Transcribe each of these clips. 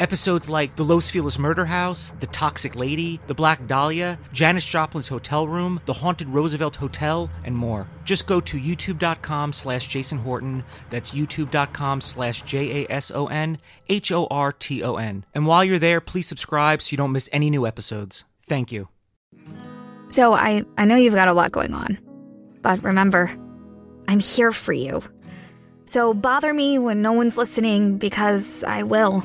Episodes like The Los Feliz Murder House, The Toxic Lady, The Black Dahlia, Janis Joplin's Hotel Room, The Haunted Roosevelt Hotel, and more. Just go to youtube.com slash Jason Horton. That's youtube.com slash J A S O N H O R T O N. And while you're there, please subscribe so you don't miss any new episodes. Thank you. So I, I know you've got a lot going on. But remember, I'm here for you. So bother me when no one's listening because I will.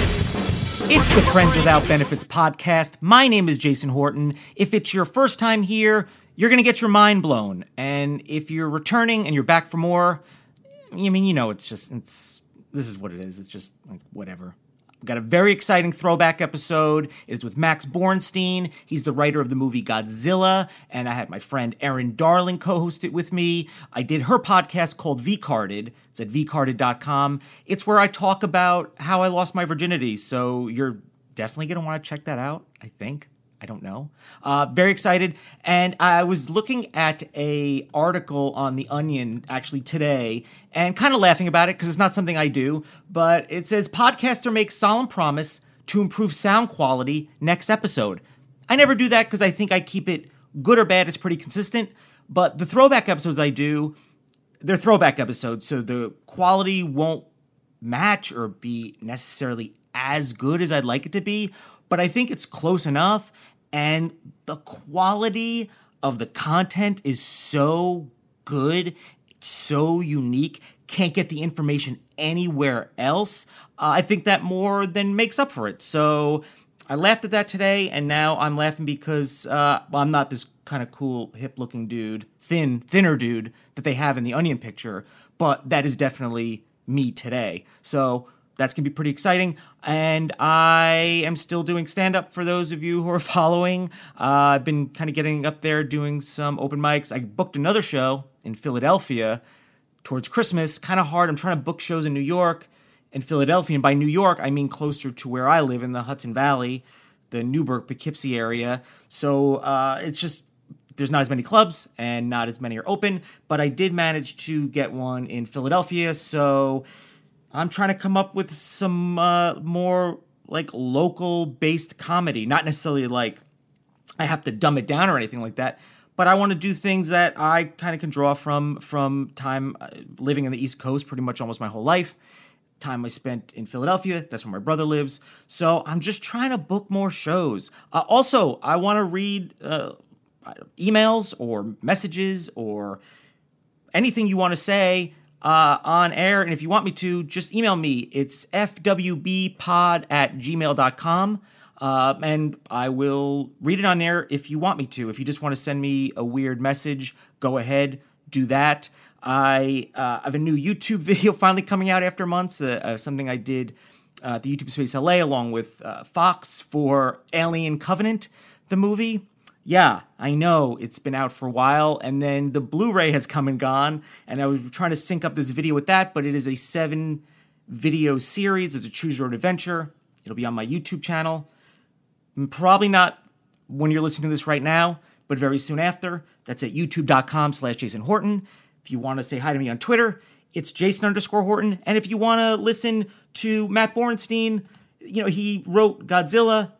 It's the Friends Without Benefits podcast. My name is Jason Horton. If it's your first time here, you're going to get your mind blown. And if you're returning and you're back for more, I mean, you know, it's just, it's, this is what it is. It's just like, whatever. We've got a very exciting throwback episode. It's with Max Borenstein. He's the writer of the movie Godzilla. And I had my friend Erin Darling co host it with me. I did her podcast called VCarded. It's at vcarded.com. It's where I talk about how I lost my virginity. So you're definitely going to want to check that out, I think. I don't know. Uh, very excited, and I was looking at a article on the Onion actually today, and kind of laughing about it because it's not something I do. But it says podcaster makes solemn promise to improve sound quality next episode. I never do that because I think I keep it good or bad. It's pretty consistent. But the throwback episodes I do, they're throwback episodes, so the quality won't match or be necessarily as good as I'd like it to be, but I think it's close enough. And the quality of the content is so good, so unique, can't get the information anywhere else. Uh, I think that more than makes up for it. So I laughed at that today, and now I'm laughing because uh, well, I'm not this kind of cool, hip looking dude, thin, thinner dude that they have in the Onion picture, but that is definitely me today. So that's going to be pretty exciting. And I am still doing stand up for those of you who are following. Uh, I've been kind of getting up there doing some open mics. I booked another show in Philadelphia towards Christmas. Kind of hard. I'm trying to book shows in New York and Philadelphia. And by New York, I mean closer to where I live in the Hudson Valley, the Newburgh, Poughkeepsie area. So uh, it's just there's not as many clubs and not as many are open, but I did manage to get one in Philadelphia. So I'm trying to come up with some uh, more like local based comedy, not necessarily like I have to dumb it down or anything like that. But I want to do things that I kind of can draw from from time uh, living in the East Coast, pretty much almost my whole life. Time I spent in Philadelphia, that's where my brother lives. So I'm just trying to book more shows. Uh, also, I want to read uh, emails or messages or anything you want to say uh, on air. And if you want me to, just email me. It's fwbpod at gmail.com. Uh, and I will read it on air if you want me to. If you just want to send me a weird message, go ahead, do that. I uh, have a new YouTube video finally coming out after months, uh, uh, something I did uh, at the YouTube Space LA along with uh, Fox for Alien Covenant, the movie yeah, I know it's been out for a while, and then the Blu-ray has come and gone, and I was trying to sync up this video with that, but it is a seven video series. It's a choose your own adventure. It'll be on my YouTube channel. Mm, probably not when you're listening to this right now, but very soon after. That's at youtube.com slash Jason Horton. If you want to say hi to me on Twitter, it's Jason underscore Horton. And if you want to listen to Matt Borenstein, you know, he wrote Godzilla,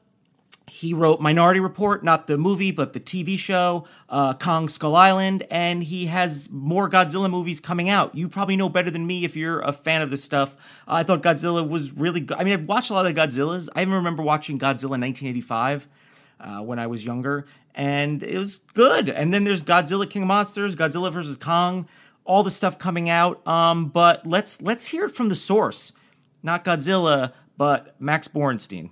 he wrote Minority Report, not the movie, but the TV show, uh, Kong Skull Island, and he has more Godzilla movies coming out. You probably know better than me if you're a fan of this stuff. Uh, I thought Godzilla was really good. I mean, I've watched a lot of Godzillas. I even remember watching Godzilla in 1985 uh, when I was younger, and it was good. And then there's Godzilla King of Monsters, Godzilla versus Kong, all the stuff coming out. Um, but let's let's hear it from the source, not Godzilla, but Max Borenstein.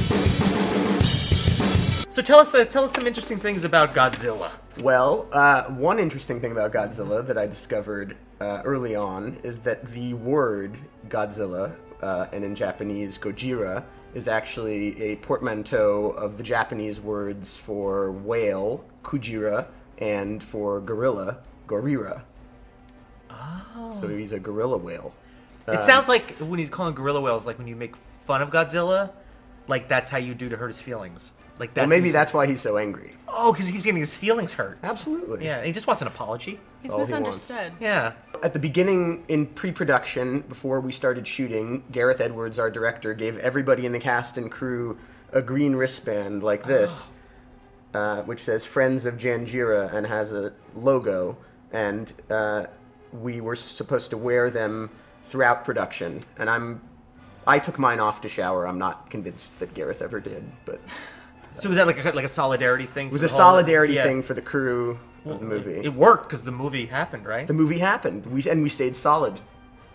So tell us uh, tell us some interesting things about Godzilla. Well, uh, one interesting thing about Godzilla that I discovered uh, early on is that the word Godzilla, uh, and in Japanese Gojira, is actually a portmanteau of the Japanese words for whale, Kujira, and for gorilla, Gorira. Oh. So he's a gorilla whale. It sounds like when he's calling gorilla whales, like when you make fun of Godzilla, like that's how you do to hurt his feelings. Like that's Well, maybe that's why he's so angry. Oh, because he keeps getting his feelings hurt. Absolutely. Yeah, and he just wants an apology. He's all he misunderstood. Yeah. At the beginning, in pre-production, before we started shooting, Gareth Edwards, our director, gave everybody in the cast and crew a green wristband like this, uh, which says "Friends of Janjira" and has a logo. And uh, we were supposed to wear them throughout production. And I'm, I took mine off to shower. I'm not convinced that Gareth ever did, but So was that like a, like a solidarity thing? it was a solidarity thing for the crew of the movie. It worked because the movie happened, right? the movie happened. We and we stayed solid.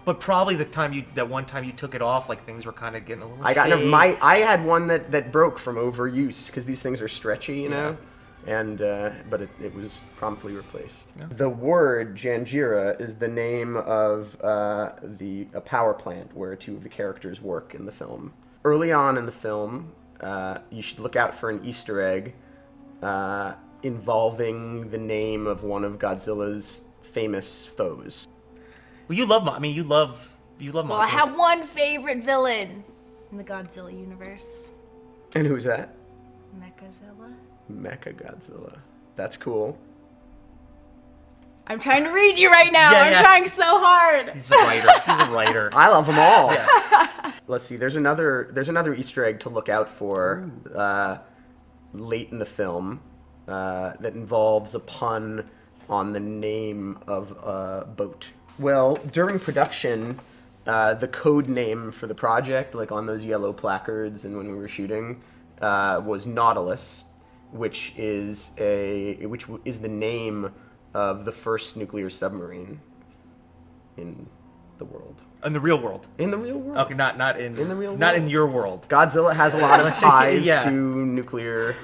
But probably the time you that one time you took it off, like things were kind of getting a little. I got shady. my I had one that that broke from overuse because these things are stretchy, you know. And uh, but it, it was promptly replaced. The word Janjira is the name of uh, the a power plant where two of the characters work in the film. Early on in the film, uh, you should look out for an Easter egg uh, involving the name of one of Godzilla's famous foes. Well, you love. Mo- I mean, you love. You love. Well, I have one favorite villain in the Godzilla universe. And who's that? Mechazilla. Mecha Godzilla. That's cool. I'm trying to read you right now. Yeah, I'm yeah. trying so hard. He's a writer. He's a writer. I love them all. Let's see. There's another. There's another Easter egg to look out for uh, late in the film uh, that involves a pun on the name of a boat. Well, during production, uh, the code name for the project, like on those yellow placards, and when we were shooting, uh, was Nautilus, which is a which is the name of the first nuclear submarine in the world. in the real world. In the real world. Okay, not not in In the real not in your world. Godzilla has a lot of ties Yeah. to nuclear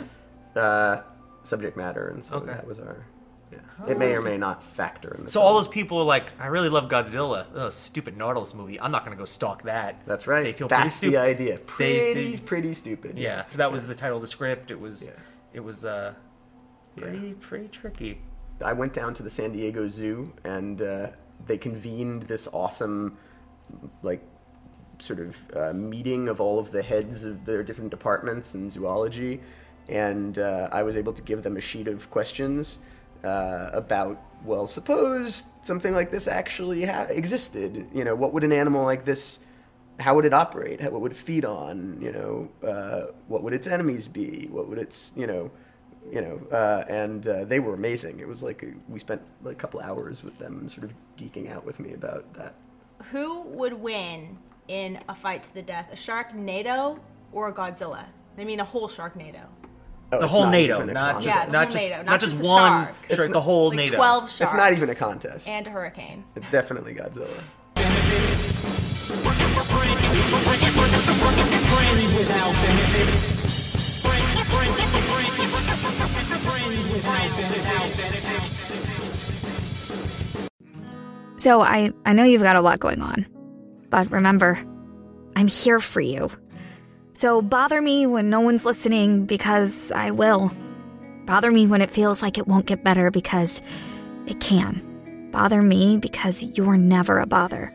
uh, subject matter, and so Okay. that was our. Yeah. It may or may not factor in. The So film. all those people are like, I really love Godzilla. Oh, stupid Nautilus movie. I'm not gonna go stalk that. That's right. They feel pretty That's stupid. the idea. Pretty, they- pretty stupid. Yeah. So that was the title of the script. It was. Yeah. It was uh, pretty pretty tricky. I went down to the San Diego Zoo and uh, they convened this awesome, like, sort of uh, meeting of all of the heads of their different departments in zoology. And uh, I was able to give them a sheet of questions uh, about, well, suppose something like this actually ha- existed. You know, what would an animal like this how would it operate? How, what would it feed on? You know, uh, what would its enemies be? What would its, you know, you know, uh, and uh, they were amazing. It was like we spent like a couple hours with them, sort of geeking out with me about that. Who would win in a fight to the death? A Sharknado or a Godzilla? I mean, a whole Sharknado. Oh, The whole not NATO, not just Yeah, the not whole just NATO, not, not just just one shark. shark, It's the not- whole Like NATO. 12 sharks. It's not even a contest. And a hurricane. It's definitely Godzilla. So I, I know you've got a lot going on. But remember, I'm here for you. So bother me when no one's listening because I will. Bother me when it feels like it won't get better because it can. Bother me because you're never a bother.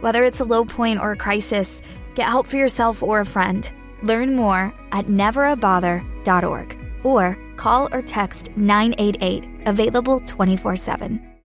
Whether it's a low point or a crisis, get help for yourself or a friend. Learn more at neverabother.org or call or text 988, available 24 7.